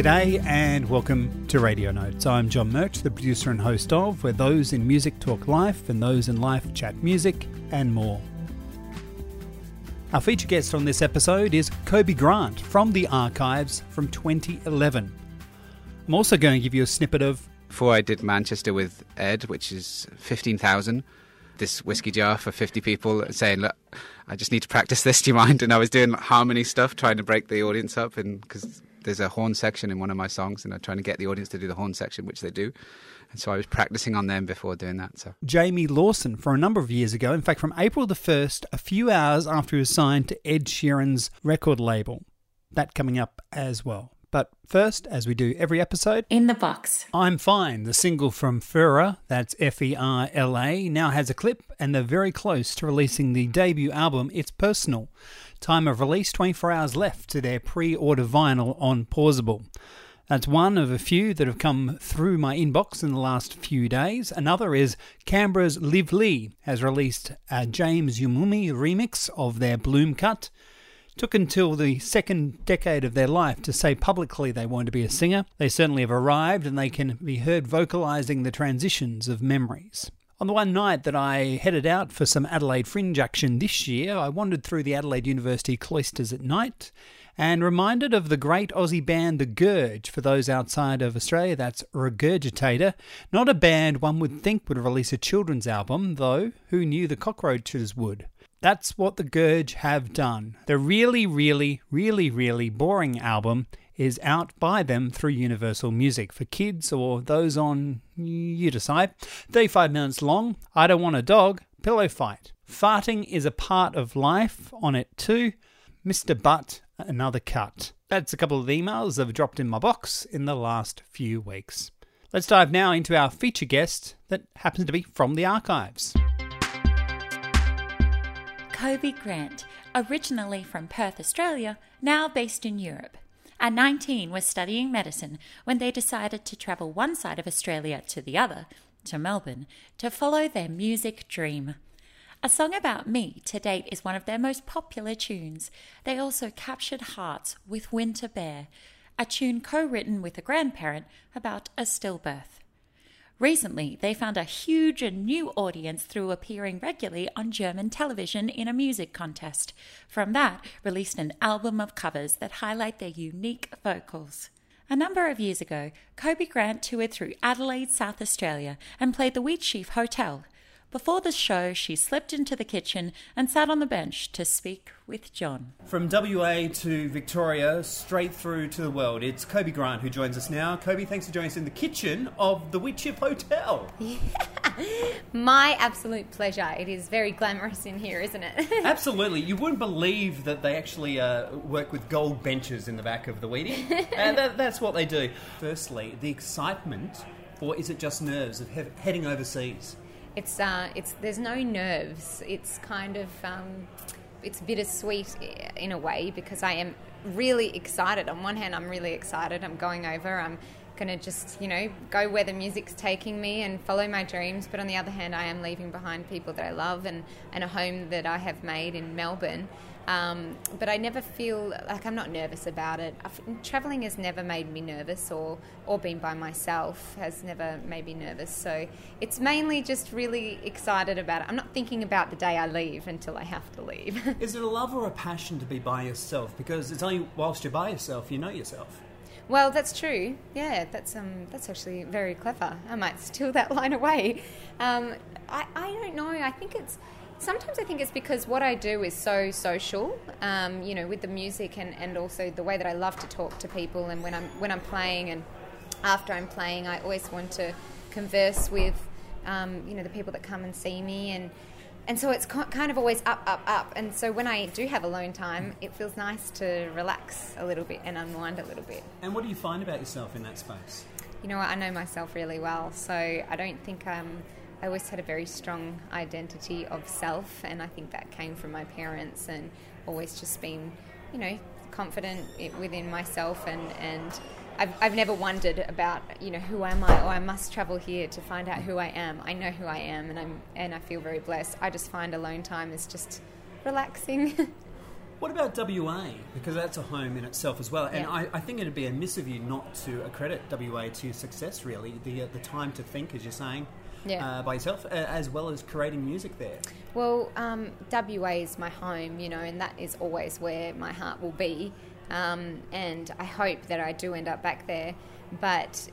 G'day and welcome to Radio Notes. I'm John Murch, the producer and host of Where Those in Music Talk Life and Those in Life Chat Music and more. Our feature guest on this episode is Coby Grant from the archives from 2011. I'm also going to give you a snippet of. Before I did Manchester with Ed, which is 15,000, this whiskey jar for 50 people, saying, Look, I just need to practice this, do you mind? And I was doing harmony stuff, trying to break the audience up, and because there's a horn section in one of my songs, and I'm trying to get the audience to do the horn section, which they do. And so I was practicing on them before doing that. So Jamie Lawson for a number of years ago, in fact, from April the 1st, a few hours after he was signed to Ed Sheeran's record label. That coming up as well. But first, as we do every episode, In the box. I'm Fine, the single from Ferla, that's F E R L A, now has a clip, and they're very close to releasing the debut album, It's Personal. Time of release 24 hours left to their pre order vinyl on Pozible. That's one of a few that have come through my inbox in the last few days. Another is Canberra's Liv Lee has released a James Yumumi remix of their Bloom Cut. Took until the second decade of their life to say publicly they wanted to be a singer. They certainly have arrived and they can be heard vocalising the transitions of memories. On the one night that I headed out for some Adelaide Fringe action this year, I wandered through the Adelaide University cloisters at night and reminded of the great Aussie band The Gurge. For those outside of Australia, that's Regurgitator. Not a band one would think would release a children's album, though who knew the cockroaches would? That's what The Gurge have done. The really, really, really, really boring album is out by them through Universal Music for kids or those on, you decide. 35 minutes long. I don't want a dog. Pillow fight. Farting is a part of life on it too. Mr. Butt, another cut. That's a couple of emails that have dropped in my box in the last few weeks. Let's dive now into our feature guest that happens to be from the archives. Coby Grant, originally from Perth, Australia, now based in Europe. At 19, was studying medicine when they decided to travel one side of Australia to the other, to Melbourne, to follow their music dream. A Song About Me to date is one of their most popular tunes. They also captured hearts with Winter Bear, a tune co written with a grandparent about a stillbirth. Recently, they found a huge and new audience through appearing regularly on German television in a music contest. From that, released an album of covers that highlight their unique vocals. A number of years ago, Coby Grant toured through Adelaide, South Australia, and played the Wheatsheaf Hotel. Before the show, she slipped into the kitchen and sat on the bench to speak with John. From WA to Victoria, straight through to the world, it's Coby Grant who joins us now. Coby, thanks for joining us in the kitchen of the Wheatsheaf Hotel. My absolute pleasure. It is very glamorous in here, isn't it? Absolutely. You wouldn't believe that they actually uh, work with gold benches in the back of the Wheatie. and that, that's what they do. Firstly, the excitement, or is it just nerves of he- heading overseas? It's uh, it's there's no nerves. It's kind of um, it's bittersweet in a way because I am really excited. On one hand, I'm really excited. I'm going over. I'm going to just you know go where the music's taking me and follow my dreams. But on the other hand, I am leaving behind people that I love and and a home that I have made in Melbourne. Um, but I never feel like I'm not nervous about it. Traveling has never made me nervous, or or being by myself has never made me nervous. So it's mainly just really excited about it. I'm not thinking about the day I leave until I have to leave. Is it a love or a passion to be by yourself? Because it's only whilst you're by yourself you know yourself. well, that's true. Yeah, that's um that's actually very clever. I might steal that line away. Um, I I don't know. I think it's sometimes I think it's because what I do is so social, um, you know, with the music and, and also the way that I love to talk to people. And when I'm when I'm playing and after I'm playing, I always want to converse with, um, you know, the people that come and see me and. And so it's kind of always up, up, up. And so when I do have alone time, it feels nice to relax a little bit and unwind a little bit. And what do you find about yourself in that space? You know what? I know myself really well, so I don't think I'm. um, I always had a very strong identity of self, and I think that came from my parents and always just been, you know, confident within myself and and. I've, I've never wondered about you know who am I or I must travel here to find out who I am. I know who I am and I'm and I feel very blessed. I just find alone time is just relaxing. What about WA? Because that's a home in itself as well. And Yeah. I, I think it'd be amiss of you not to accredit WA to your success, really. The, uh, the time to think, as you're saying, Yeah. uh, by yourself, uh, as well as creating music there. Well, um, WA is my home, you know, and that is always where my heart will be. Um, and I hope that I do end up back there. But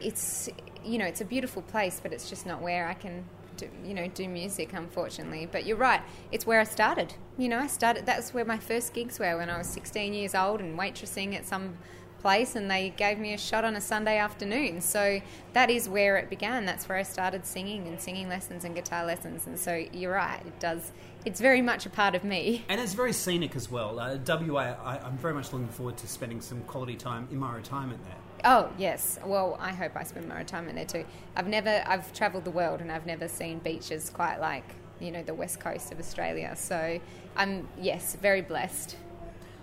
it's, you know, it's a beautiful place, but it's just not where I can, do, you know, do music, unfortunately. But you're right, it's where I started. You know, I started, that's where my first gigs were when I was 16 years old and waitressing at some place and they gave me a shot on a Sunday afternoon. So that is where it began. That's where I started singing and singing lessons and guitar lessons. And so you're right, it does. It's very much a part of me. And it's very scenic as well. Uh, WA, I, I'm very much looking forward to spending some quality time in my retirement there. Oh yes. Well, I hope I spend my retirement there too. I've never. I've travelled the world and I've never seen beaches quite like you know the west coast of Australia. So I'm yes very blessed.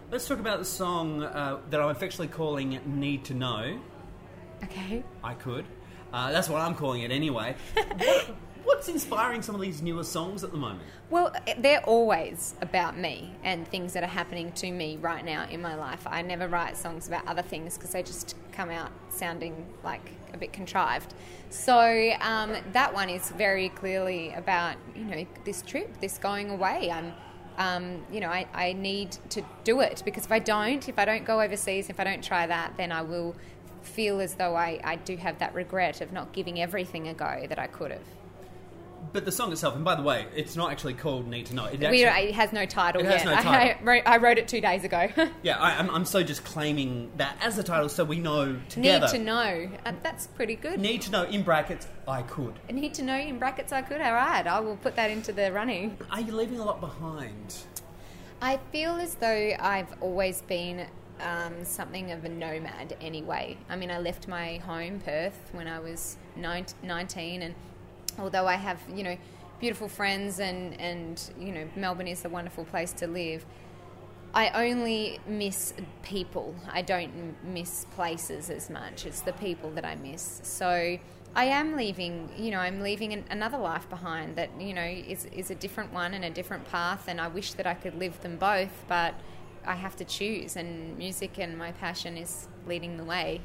Let's talk about the song uh, that I'm affectionately calling Need to Know. Okay. I could. Uh, that's what I'm calling it anyway. what, what's inspiring some of these newer songs at the moment? Well, they're always about me and things that are happening to me right now in my life. I never write songs about other things because they just come out sounding like a bit contrived. So um, that one is very clearly about you know this trip, this going away. I'm, um, you know, I, I need to do it because if I don't, if I don't go overseas, if I don't try that, then I will feel as though I, I do have that regret of not giving everything a go that I could have. But the song itself, and by the way, it's not actually called Need to Know. It We, actually, it has no title It yet. has no I- title. I, wrote, I wrote it two days ago. yeah, I, I'm, I'm so just claiming that as the title so we know together. Need to know. Uh, that's pretty good. Need to know in brackets, I could. Need to know in brackets. I could. All right, I will put that into the running. Are you leaving a lot behind? I feel as though I've always been um, something of a nomad anyway. I mean, I left my home, Perth, when I was nine- 19, and although I have, you know, beautiful friends and, and, you know, Melbourne is a wonderful place to live, I only miss people. I don't miss places as much. It's the people that I miss. So I am leaving, you know, I'm leaving an, another life behind that, you know, is, is a different one and a different path. And I wish that I could live them both, but I have to choose. And music and my passion is leading the way.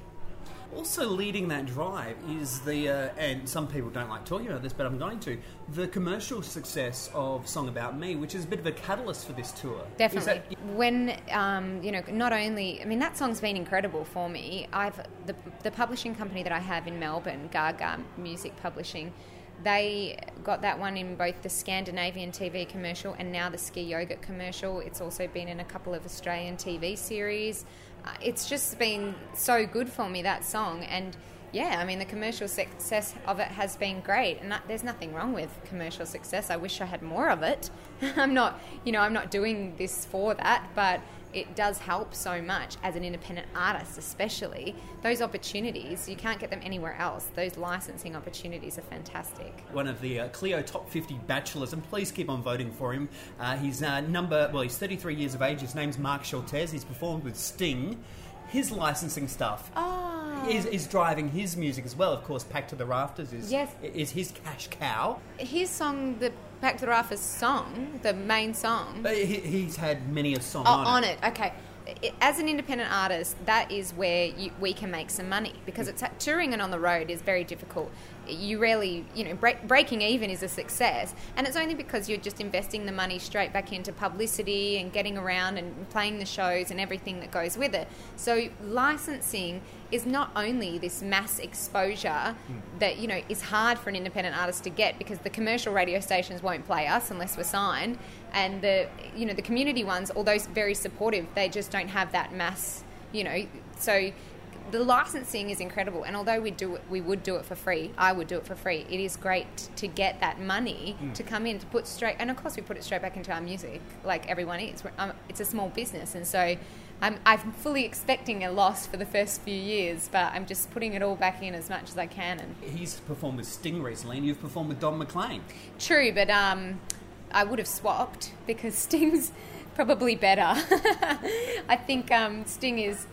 Also, leading that drive is the, uh, and some people don't like talking about this, but I'm going to, the commercial success of Song About Me, which is a bit of a catalyst for this tour. Definitely. that- When um, you know, not only I mean that song's been incredible for me. I've the the publishing company that I have in Melbourne, Gaga Music Publishing. They got that one in both the Scandinavian TV commercial and now the ski yogurt commercial. It's also been in a couple of Australian TV series. Uh, it's just been so good for me that song and yeah, I mean the commercial success of it has been great, and that, there's nothing wrong with commercial success. I wish I had more of it. I'm not, you know, I'm not doing this for that, but it does help so much as an independent artist, especially those opportunities. You can't get them anywhere else. Those licensing opportunities are fantastic. one of the uh, Cleo Top 50 bachelors, and please keep on voting for him. Uh, he's uh, number, well, he's 33 years of age. His name's Mark Schultez. He's performed with Sting. His licensing stuff Oh. Is, is driving his music as well. Of course, Packed to the Rafters is, Yes. is his cash cow. His song, the Packed to the Rafters song, the main song, he, he's had many a song Oh, on, on it. Okay. As an independent artist, that is where you, we can make some money because mm. it's touring and on the road is very difficult. You rarely, you know, break, breaking even is a success, and it's only because you're just investing the money straight back into publicity and getting around and playing the shows and everything that goes with it. So licensing is not only this mass exposure hmm. that you know is hard for an independent artist to get because the commercial radio stations won't play us unless we're signed. And the you know the community ones although very supportive they just don't have that mass you know. So the licensing is incredible and although we do it, we would do it for free I would do it for free it is great to get that money to come in to put straight and of course we put it straight back into our music like everyone is um, it's a small business and so I'm, I'm fully expecting a loss for the first few years but I'm just putting it all back in as much as I can and He's performed with Sting recently, and you've performed with Don McLean. True, but um, I would have swapped because Sting's probably better. I think um, Sting is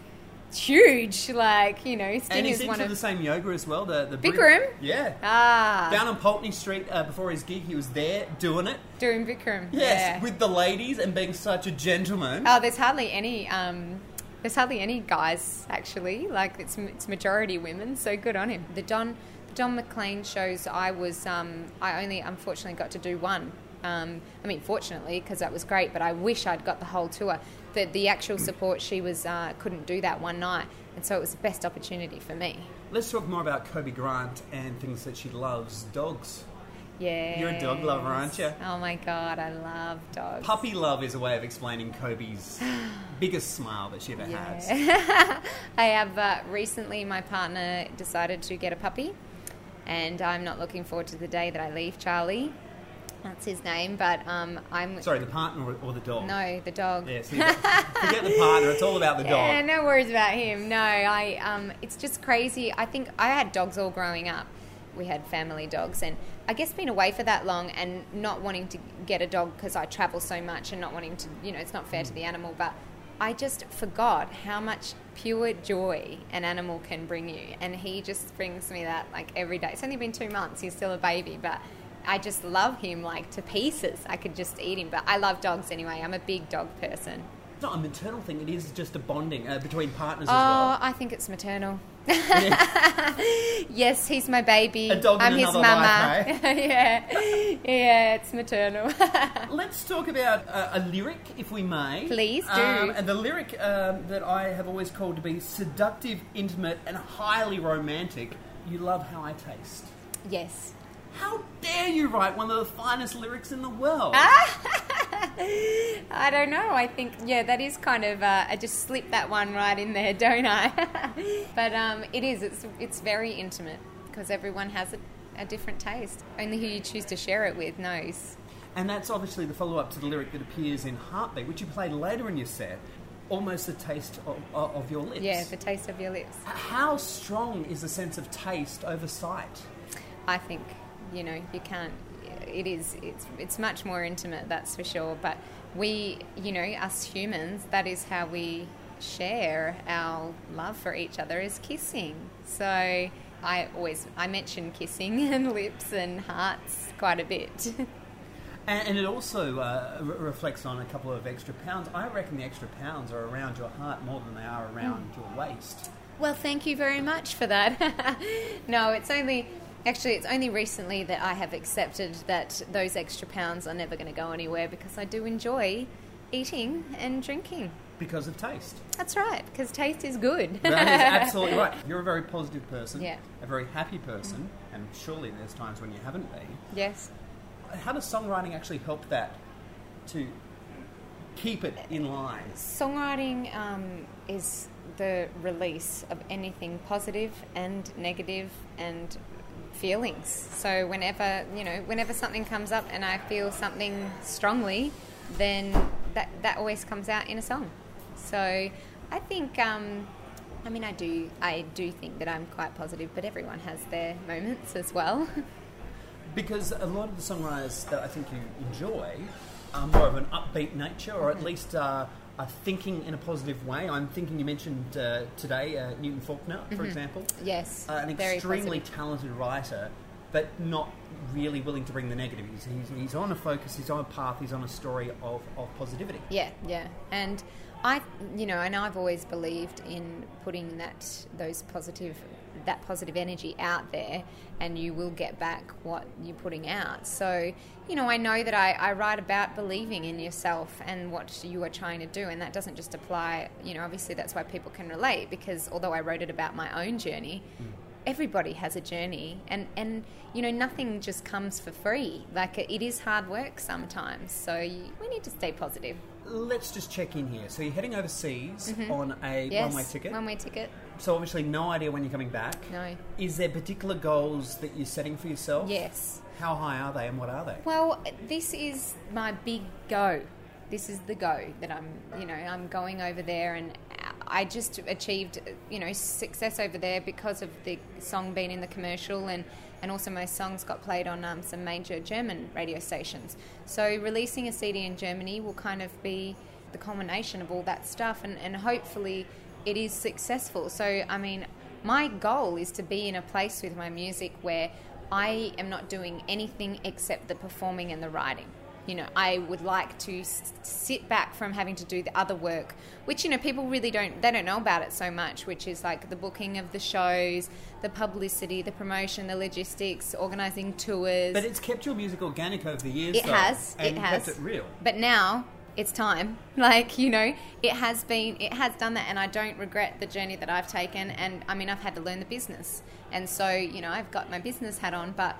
huge. Like you know, Sting And he's is into one of the same yoga as well. The the Bikram? Yeah. ah Down on Pulteney Street uh, before his gig, he was there doing it. doing Bikram. Yes, yeah. with the ladies and being such a gentleman. Oh, there's hardly any. Um, there's hardly any guys actually. Like it's it's majority women. So good on him. The Don the Don McLean shows. I was. Um, I only unfortunately got to do one. Um, I mean, fortunately, because that was great. But I wish I'd got the whole tour. The the actual support she was uh, couldn't do that one night, and so it was the best opportunity for me. Let's talk more about Coby Grant and things that she loves. Dogs. Yeah. You're a dog lover, aren't you? Oh my god, I love dogs. Puppy love is a way of explaining Coby's biggest smile that she ever has. I have uh, recently, my partner decided to get a puppy, and I'm not looking forward to the day that I leave Charlie. That's his name, but um, I'm. Sorry, the partner or, or the dog? No, the dog. Yes. Yeah, forget the partner. It's all about the dog. Yeah, no worries about him. No, I. Um, it's just crazy. I think I had dogs all growing up. We had family dogs, and I guess being away for that long and not wanting to get a dog because I travel so much and not wanting to, you know, it's not fair to the animal, but I just forgot how much pure joy an animal can bring you, and he just brings me that like every day. It's only been two months; he's still a baby, but I just love him like to pieces. I could just eat him, but I love dogs anyway. I'm a big dog person. It's not a maternal thing. It is just a bonding uh, between partners Oh, as well. I think it's maternal. yes, he's my baby. A dog I'm his mama. life, yeah, yeah, it's maternal. Let's talk about uh, a lyric, if we may. Please do. Um, and the lyric um, that I have always called to be seductive, intimate, and highly romantic. You love how I taste. yes. How dare you write one of the finest lyrics in the world? I don't know. I think yeah, that is kind of. Uh, I just slipped that one right in there, don't I? but um, it is. It's it's very intimate because everyone has a, a different taste. Only who you choose to share it with knows. And that's obviously the follow up to the lyric that appears in Heartbeat, which you played later in your set. Almost the taste of, of of your lips. Yeah, the taste of your lips. How strong is the sense of taste over sight? I think you know you can't. It is. It's it's much more intimate. That's for sure. But we, you know, us humans, that is how we share our love for each other is kissing. So I always I mention kissing and lips and hearts quite a bit. And, and it also uh, re- reflects on a couple of extra pounds. I reckon the extra pounds are around your heart more than they are around your waist. Well, thank you very much for that. no, it's only actually it's only recently that I have accepted that those extra pounds are never going to go anywhere because I do enjoy eating and drinking. Because of taste. That's right, because taste is good. That is absolutely right. You're a very positive person, Yeah. a very happy person, and surely there's times when you haven't been. yes. How does songwriting actually help that to keep it in line? Songwriting um, is the release of anything positive and negative and feelings. So whenever you know, whenever something comes up and I feel something strongly, then that that always comes out in a song. So I think. Um, I mean, I do. I do think that I'm quite positive, but everyone has their moments as well. Because a lot of the songwriters that I think you enjoy are more of an upbeat nature, or Mm-hmm. at least uh, are thinking in a positive way. I'm thinking you mentioned uh, today uh, Newton Faulkner, for example. yes, uh, an Mm-hmm. extremely positive. talented writer, but not really willing to bring the negative. He's, he's, he's on a focus, he's on a path, he's on a story of, of positivity. Yeah, yeah, and I, you know, and I've always believed in putting that those positive, that positive energy out there, and you will get back what you're putting out. So, you know, I know that I, I write about believing in yourself and what you are trying to do, and that doesn't just apply. You know, obviously that's why people can relate because although I wrote it about my own journey. Everybody has a journey, and, and you know nothing just comes for free. Like it is hard work sometimes, so you, we need to stay positive. Let's just check in here. So you're heading overseas on a Mm-hmm. Yes, one-way ticket. One way ticket. So obviously no idea when you're coming back. No. Is there particular goals that you're setting for yourself? Yes. How high are they and what are they? Well, this is my big go. This is the go that I'm, you know, I'm going over there and I just achieved, you know, success over there because of the song being in the commercial and, and also my songs got played on um, some major German radio stations. So releasing a CD in Germany will kind of be the culmination of all that stuff and, and hopefully it is successful. So, I mean, my goal is to be in a place with my music where I am not doing anything except the performing and the writing. You know, I would like to s- sit back from having to do the other work, which you know people really don't they don't know about it so much, which is like the booking of the shows, the publicity, the promotion, the logistics, organizing tours. But it's kept your music organic over the years. It though, has. and it has. kept it real. But now it's time. Like you know, it has been. It has done that, and I don't regret the journey that I've taken. And I mean, I've had to learn the business, and so you know, I've got my business hat on, but.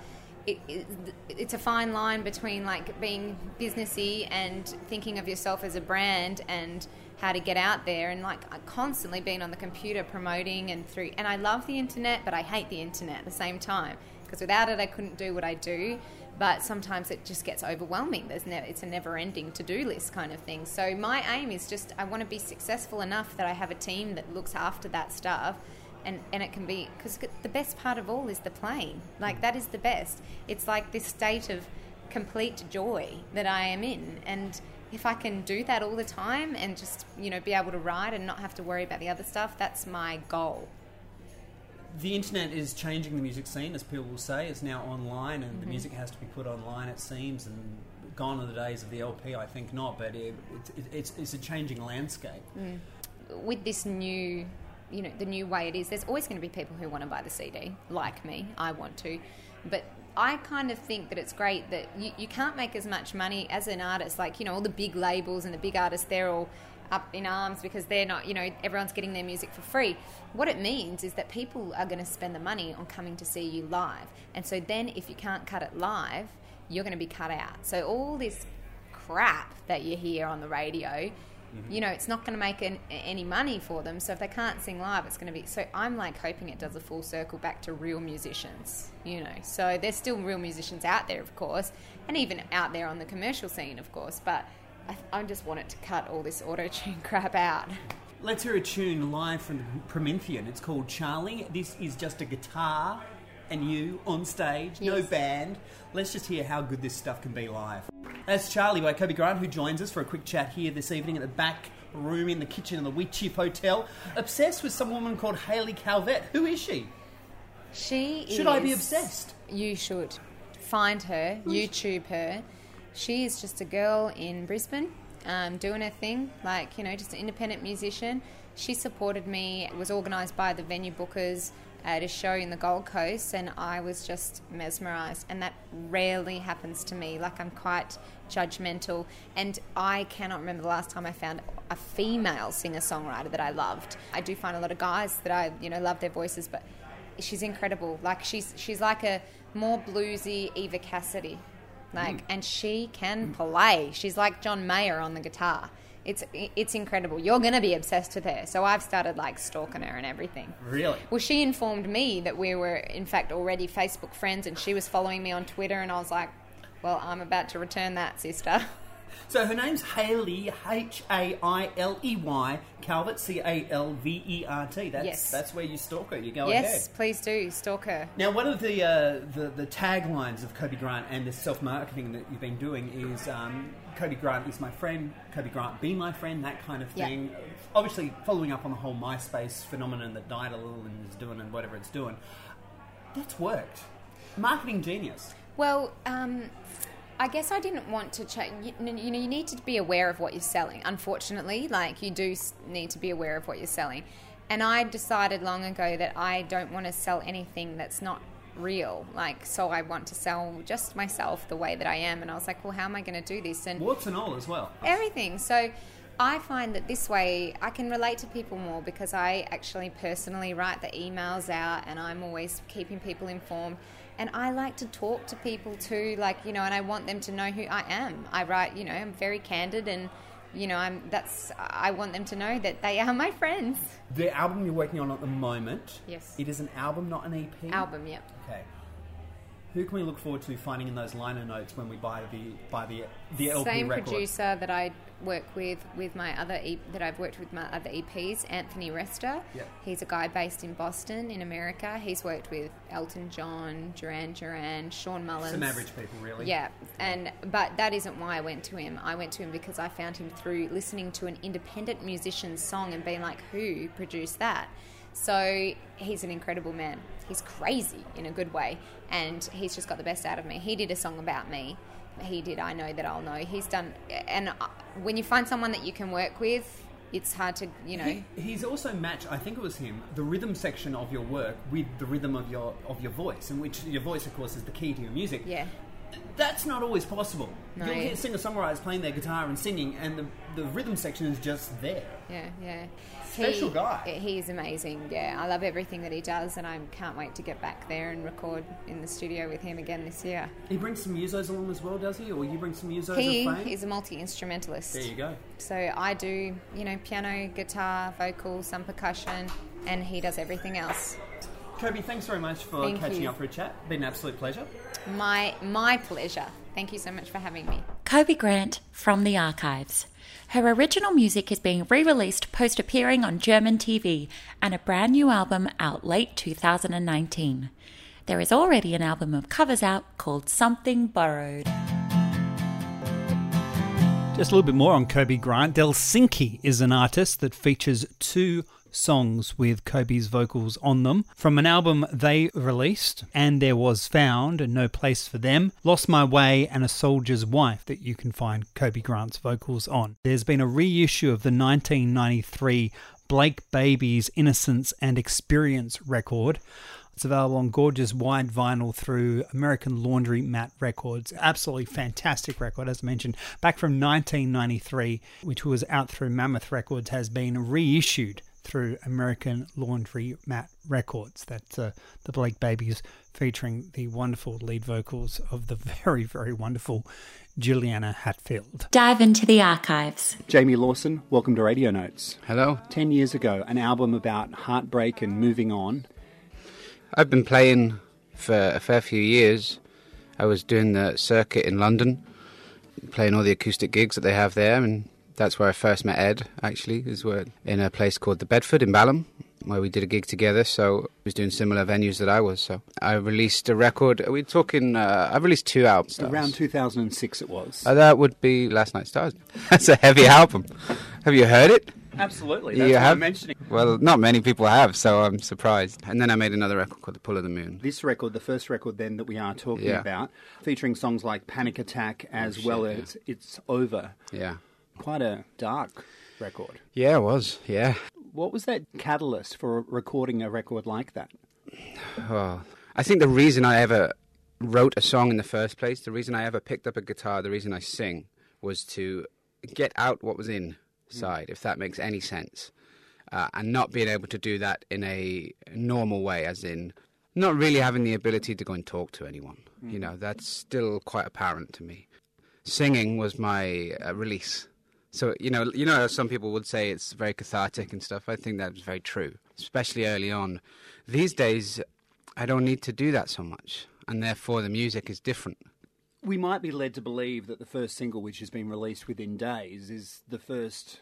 It, it, it's a fine line between like being businessy and thinking of yourself as a brand and how to get out there and like constantly being on the computer promoting and through and I love the internet but I hate the internet at the same time because without it I couldn't do what I do but sometimes it just gets overwhelming. There's ne- it's a never ending to-do list kind of thing. So my aim is just I want to be successful enough that I have a team that looks after that stuff and, and it can be because the best part of all is the plane. like that is the best. It's like this state of complete joy that I am in and if I can do that all the time and just you know be able to ride and not have to worry about the other stuff that's my goal The internet is changing the music scene, as people will say. It's now online, and the Mm-hmm. music has to be put online. It seems, and gone are the days of the LP. I think not, but it, it, it's it's a changing landscape. with this new you know the new way it is there's always going to be people who want to buy the cd like me i want to but i kind of think that it's great that you, you can't make as much money as an artist like you know all the big labels and the big artists they're all up in arms because they're not you know everyone's getting their music for free what it means is that people are going to spend the money on coming to see you live and so then if you can't cut it live you're going to be cut out so all this crap that you hear on the radio mm-hmm. you know, it's not going to make an, any money for them. So if they can't sing live, it's going to be. So I'm like hoping it does a full circle back to real musicians, you know. So there's still real musicians out there, of course, and even out there on the commercial scene, of course. But I, I just want it to cut all this auto tune crap out. Let's hear a tune live from the Promethean. It's called Charlie. This is just a guitar and you on stage, no band. Let's just hear how good this stuff can be live. That's Charlie by Coby Grant, who joins us for a quick chat here this evening at the back room in the kitchen of the Wheatsheaf Hotel. Obsessed with some woman called Hailey Calvert. Who is she? She Should I be obsessed? You should find her, YouTube her. She is just a girl in Brisbane, um, doing her thing, like you know, just an independent musician. She supported me. It was organised by the venue bookers at a show in the Gold Coast, and I was just mesmerised. And that rarely happens to me. Like I'm quite judgmental, and I cannot remember the last time I found a female singer songwriter that I loved. I do find a lot of guys that I you know love their voices, but she's incredible. Like she's she's like a more bluesy Eva Cassidy, like, mm. and she can play. She's like John Mayer on the guitar. It's it's incredible. You're gonna be obsessed with her. So I've started like stalking her and everything. Really? Well, she informed me that we were in fact already Facebook friends, and she was following me on Twitter, and I was like, well, I'm about to return that, sister. So her name's Hailey, H A I L E Y, Calvert, C A L V E R T. That's, Yes. that's where you stalk her. You go yes, ahead. please do stalk her. Now, one of the, uh, the the taglines of Coby Grant and the self marketing that you've been doing is um, Coby Grant is my friend, Coby Grant be my friend, that kind of thing. Obviously, following up on the whole MySpace phenomenon that died a little and is doing and whatever it's doing. That's worked. Marketing genius. Well, um, I guess I didn't want to change. You, you know, you need to be aware of what you're selling. Unfortunately, like you do need to be aware of what you're selling. And I decided long ago that I don't want to sell anything that's not real. Like, so I want to sell just myself the way that I am. And I was like, well, how am I going to do this? And Warts and all as well. everything. So I find that this way I can relate to people more because I actually personally write the emails out and I'm always keeping people informed. And I like to talk to people too, like, you know, and I want them to know who I am. I write, you know, I'm very candid and, you know, I'm that's I want them to know that they are my friends. The album you're working on at the moment. Yes. It is an album, not an EP. Album, yep. Okay. Who can we look forward to finding in those liner notes when we buy the buy the the LP Same record? producer that I work with with my other e- that I've worked with my other EPs, Anthony Resta. Yep. He's a guy based in Boston, in America. He's worked with Elton John, Duran Duran, Shawn Mullins. Some average people, really. Yeah, and but that isn't why I went to him. I went to him because I found him through listening to an independent musician's song and being like, "Who produced that?" So he's an incredible man. He's crazy in a good way, and he's just got the best out of me. He did a song about me. He did. I know that I'll know. He's done, and when you find someone that you can work with, it's hard to, you know. He, he's also matched. I think it was him. The rhythm section of your work with the rhythm of your of your voice, in which your voice, of course, is the key to your music. Yeah. That's not always possible. No. You'll hear singer songwriters playing their guitar and singing, and the, the rhythm section is just there. Yeah, yeah. Special he, guy. He's amazing. Yeah, I love everything that he does, and I can't wait to get back there and record in the studio with him again this year. He brings some musos along as well, does he? Or you bring some musos He is a multi instrumentalist. There you go. So I do, you know, piano, guitar, vocal, some percussion, and he does everything else. Kirby, thanks very much for Thank catching you. up for a chat. Been an absolute pleasure. My my pleasure. Thank you so much for having me. Coby Grant from the archives. Her original music is being re released post appearing on German TV and a brand new album out late 2019. There is already an album of covers out called Something Borrowed. Just a little bit more on Coby Grant. Delsinki is an artist that features two songs with Coby's vocals on them from an album they released, And There Was Found and No Place for Them, Lost My Way, and A Soldier's Wife that you can find Coby Grant's vocals on. There's been a reissue of the 1993 Blake Babies Innocence and Experience record. It's available on gorgeous wide vinyl through American Laundromat Records. Absolutely fantastic record, as I mentioned, back from 1993, which was out through Mammoth Records, has been reissued through American Laundry Mat Records. That's uh, the Blake Babies featuring the wonderful lead vocals of the very, very wonderful Juliana Hatfield. Dive into the archives. Jamie Lawson, welcome to Radio Notes. Hello. Ten years ago, an album about heartbreak and moving on. I've been playing for a fair few years. I was doing the circuit in London, playing all the acoustic gigs that they have there, and that's where I first met Ed. Actually, is where in a place called the Bedford in Balham, where we did a gig together. So he was doing similar venues that I was. So I released a record. We're talking. Uh, I released two albums. Around 2006 it was. Uh, that would be Last Night Stars. That's a heavy album. Have you heard it? Absolutely, You have? Well, not many people have, so I'm surprised. And then I made another record called The Pull of the Moon. This record, the first record then that we are talking Yeah. about, featuring songs like Panic Attack as shit, well yeah. as It's Over. Yeah. Quite a dark record. Yeah, it was. Yeah. What was that catalyst for recording a record like that? Oh, I think the reason I ever wrote a song in the first place, the reason I ever picked up a guitar, the reason I sing, was to get out what was inside, if that makes any sense. Uh, and not being able to do that in a normal way, as in not really having the ability to go and talk to anyone. You know, that's still quite apparent to me. Singing was my uh, release. So you know, you know, some people would say it's very cathartic and stuff. I think that's very true, especially early on. These days, I don't need to do that so much, and therefore the music is different. We might be led to believe that the first single, which has been released within days, is the first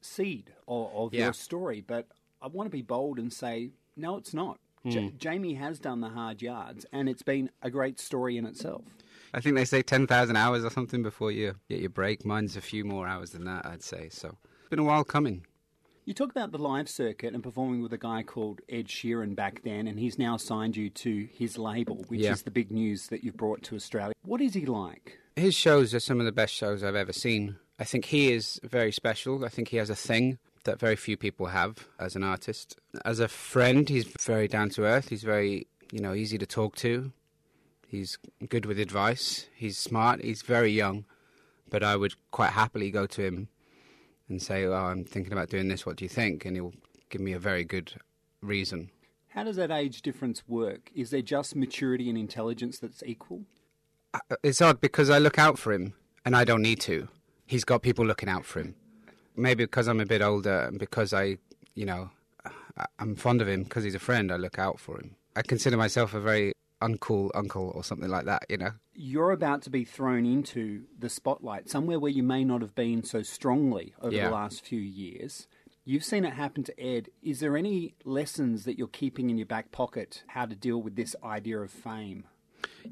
seed of, of Yeah. your story. But I want to be bold and say, no, it's not. Ja- hmm. Jamie has done the hard yards, and it's been a great story in itself. I think they say ten thousand hours or something before you get your break. Mine's a few more hours than that, I'd say. So it's been a while coming. You talk about the live circuit and performing with a guy called Ed Sheeran back then, and he's now signed you to his label, which Yeah. is the big news that you've brought to Australia. What is he like? His shows are some of the best shows I've ever seen. I think he is very special. I think he has a thing that very few people have as an artist. As a friend, he's very down to earth. He's very, you know, easy to talk to. He's good with advice. He's smart. He's very young, but I would quite happily go to him and say, "Oh, I'm thinking about doing this. What do you think?" And he'll give me a very good reason. How does that age difference work? Is there just maturity and intelligence that's equal? Uh, It's odd because I look out for him and I don't need to. He's got people looking out for him. Maybe because I'm a bit older and because I, you know, I'm fond of him because he's a friend, I look out for him. I consider myself a very uncool uncle or something like that, you know. You're about to be thrown into the spotlight somewhere where you may not have been so strongly over Yeah. the last few years. You've seen it happen to Ed. Is there any lessons that you're keeping in your back pocket how to deal with this idea of fame?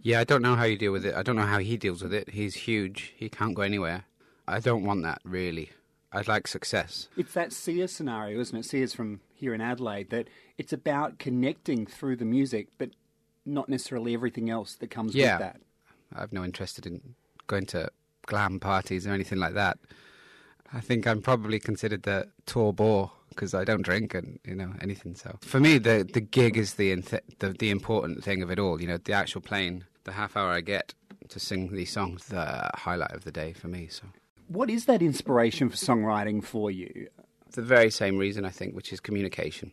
Yeah, I don't know how you deal with it. I don't know how he deals with it. He's huge. He can't go anywhere. I don't want that really. I'd like success. It's that Sia scenario, isn't it? Sia's from here in Adelaide, that it's about connecting through the music, but not necessarily everything else that comes Yeah. with that. I've no interest in going to glam parties or anything like that. I think I'm probably considered the tour bore because I don't drink and you know anything. So for me, the the gig is the the the important thing of it all. You know, the actual playing, the half hour I get to sing these songs, the highlight of the day for me. So What is that inspiration for songwriting for you? the very same reason I think, which is communication.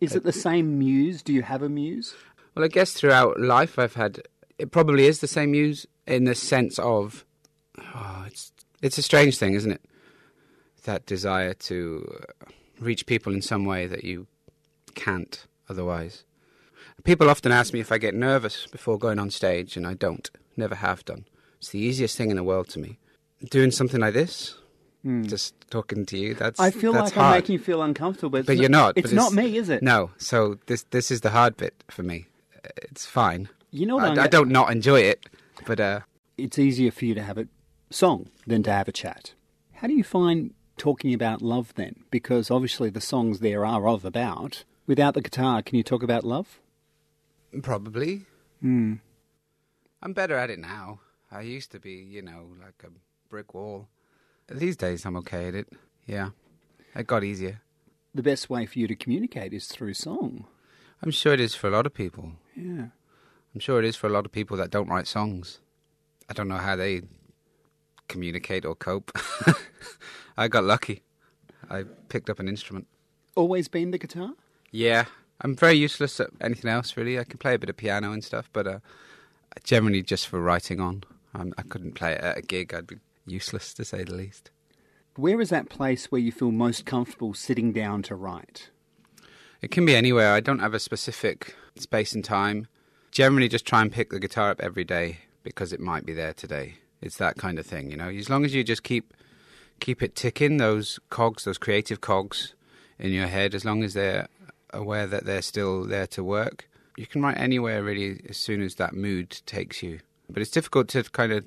Is it the same muse? Do you have a muse? Well, I guess throughout life I've had it probably is the same use in the sense of oh, it's it's a strange thing, isn't it? That desire to reach people in some way that you can't otherwise. People often ask me if I get nervous before going on stage, and I don't. Never have done. It's the easiest thing in the world to me. Doing something like this, hmm. just talking to you, that's. I feel that's like hard. I'm making you feel uncomfortable, but, it's But you're not. It's but not me, is it? No. So this this is the hard bit for me. It's fine. You know I, I don't not enjoy it, but uh, It's easier for you to have a song than to have a chat. How do you find talking about love then? Because obviously the songs there are of about. Without the guitar, can you talk about love? probably Hmm. I'm better at it now. I used to be, you know, like a brick wall. These days, I'm okay at it. Yeah, it got easier. The best way for you to communicate is through song. I'm sure it is for a lot of people. Yeah. I'm sure it is for a lot of people that don't write songs. I don't know how they communicate or cope. I got lucky. I picked up an instrument. Always been the guitar? Yeah, I'm very useless at anything else really. I can play a bit of piano and stuff, but uh, generally just for writing on. Um, I couldn't play it at a gig. I'd be useless to say the least. Where is that place where you feel most comfortable sitting down to write? It can be anywhere. I don't have a specific space and time. Generally, just try and pick the guitar up every day because it might be there today. It's that kind of thing, you know. As long as you just keep keep it ticking, those cogs, those creative cogs in your head, as long as they're aware that they're still there to work, you can write anywhere really as soon as that mood takes you. But it's difficult to kind of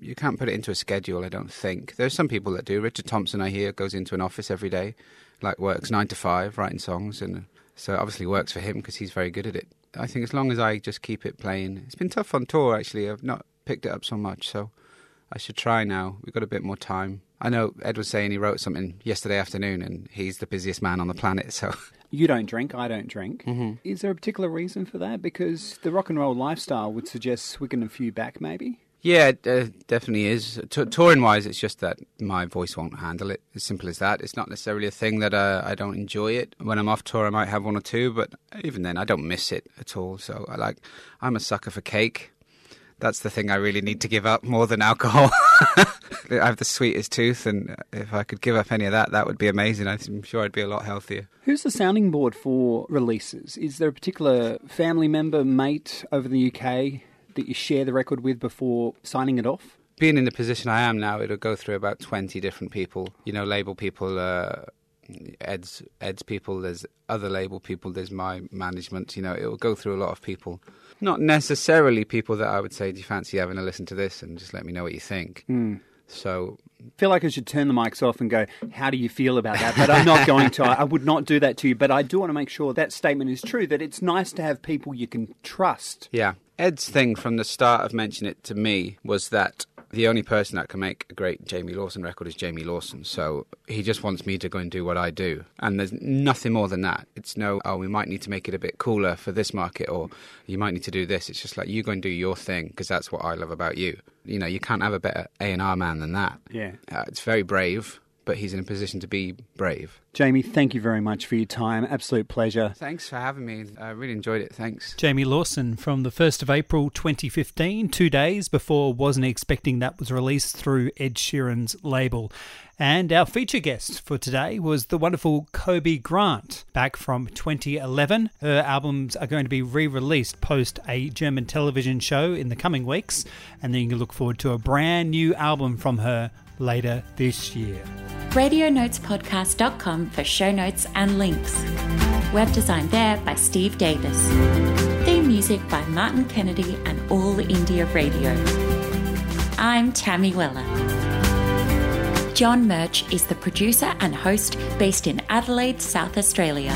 you can't put it into a schedule. I don't think there's some people that do. Richard Thompson, I hear, goes into an office every day, like works nine to five writing songs, and so it obviously works for him because he's very good at it. I think as long as I just keep it playing, it's been tough on tour actually. I've not picked it up so much, so I should try now. We've got a bit more time. I know Ed was saying he wrote something yesterday afternoon, and he's the busiest man on the planet. So You don't drink, I don't drink. Mm-hmm. Is there a particular reason for that? Because the rock and roll lifestyle would suggest swigging a few back, maybe? Yeah, it uh, definitely is. T- touring wise, it's just that my voice won't handle it. As simple as that. It's not necessarily a thing that uh, I don't enjoy it. When I'm off tour, I might have one or two, but even then, I don't miss it at all. So I like. I'm a sucker for cake. That's the thing I really need to give up more than alcohol. I have the sweetest tooth, and if I could give up any of that, that would be amazing. I'm sure I'd be a lot healthier. Who's the sounding board for releases? Is there a particular family member, mate over the UK that you share the record with before signing it off? being in the position I am now, it'll go through about twenty different people. You know, label people, uh, Ed's Ed's people. There's other label people. There's my management. You know, it will go through a lot of people. Not necessarily people that I would say, "Do you fancy having a listen to this?" and just let me know what you think. So I feel like I should turn the mics off and go, How do you feel about that? But I'm not going to. I would not do that to you. But I do want to make sure that statement is true that it's nice to have people you can trust. Yeah. Ed's thing from the start of mentioning it to me was that the only person that can make a great Jamie Lawson record is Jamie Lawson. So he just wants me to go and do what I do. And there's nothing more than that. It's no, oh, we might need to make it a bit cooler for this market or you might need to do this. It's just like you go and do your thing because that's what I love about you. You know, you can't have a better A&R man than that. Yeah. Uh, it's very brave, but he's in a position to be brave. Jamie, thank you very much for your time. Absolute pleasure. Thanks for having me. I really enjoyed it. Thanks. Jamie Lawson from the 1st of April 2015, two days before Wasn't Expecting That was released through Ed Sheeran's label. And our feature guest for today was the wonderful Coby Grant, back from 2011. Her albums are going to be re released post a German television show in the coming weeks, and then you can look forward to a brand new album from her later this year. RadioNotesPodcast.com for show notes and links. Web design there by Steve Davis. Theme music by Martin Kennedy and All India Radio. I'm Tammy Weller. John Murch is the producer and host based in Adelaide, South Australia.